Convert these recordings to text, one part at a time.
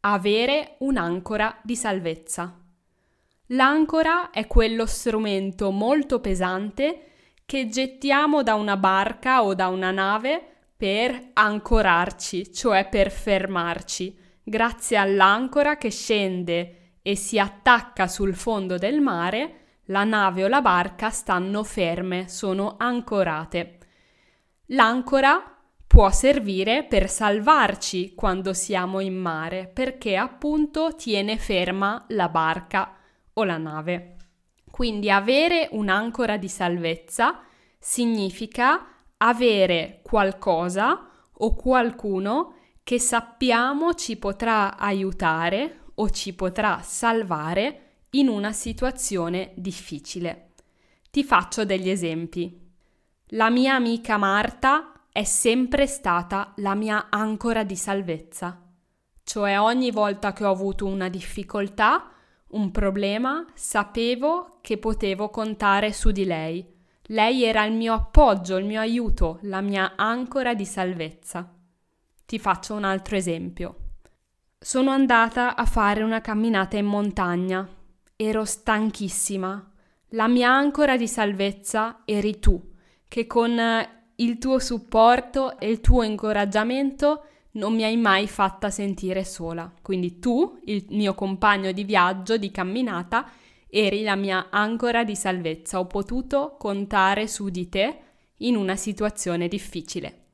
avere un'ancora di salvezza. L'ancora è quello strumento molto pesante che gettiamo da una barca o da una nave per ancorarci, cioè per fermarci, grazie all'ancora che scende e si attacca sul fondo del mare, la nave o la barca stanno ferme, sono ancorate. L'ancora può servire per salvarci quando siamo in mare, perché appunto tiene ferma la barca o la nave. Quindi avere un'ancora di salvezza significa avere qualcosa o qualcuno che sappiamo ci potrà aiutare o ci potrà salvare in una situazione difficile. Ti faccio degli esempi. La mia amica Marta è sempre stata la mia ancora di salvezza. Cioè ogni volta che ho avuto una difficoltà, un problema, sapevo che potevo contare su di lei. Lei era il mio appoggio, il mio aiuto, la mia ancora di salvezza. Ti faccio un altro esempio. Sono andata a fare una camminata in montagna. Ero stanchissima. La mia ancora di salvezza eri tu, che con il tuo supporto e il tuo incoraggiamento non mi hai mai fatta sentire sola. Quindi tu, il mio compagno di viaggio, di camminata, eri la mia ancora di salvezza. Ho potuto contare su di te in una situazione difficile.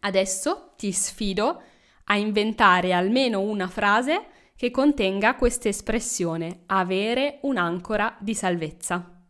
Adesso ti sfido a inventare almeno una frase che contenga questa espressione, avere un'ancora di salvezza.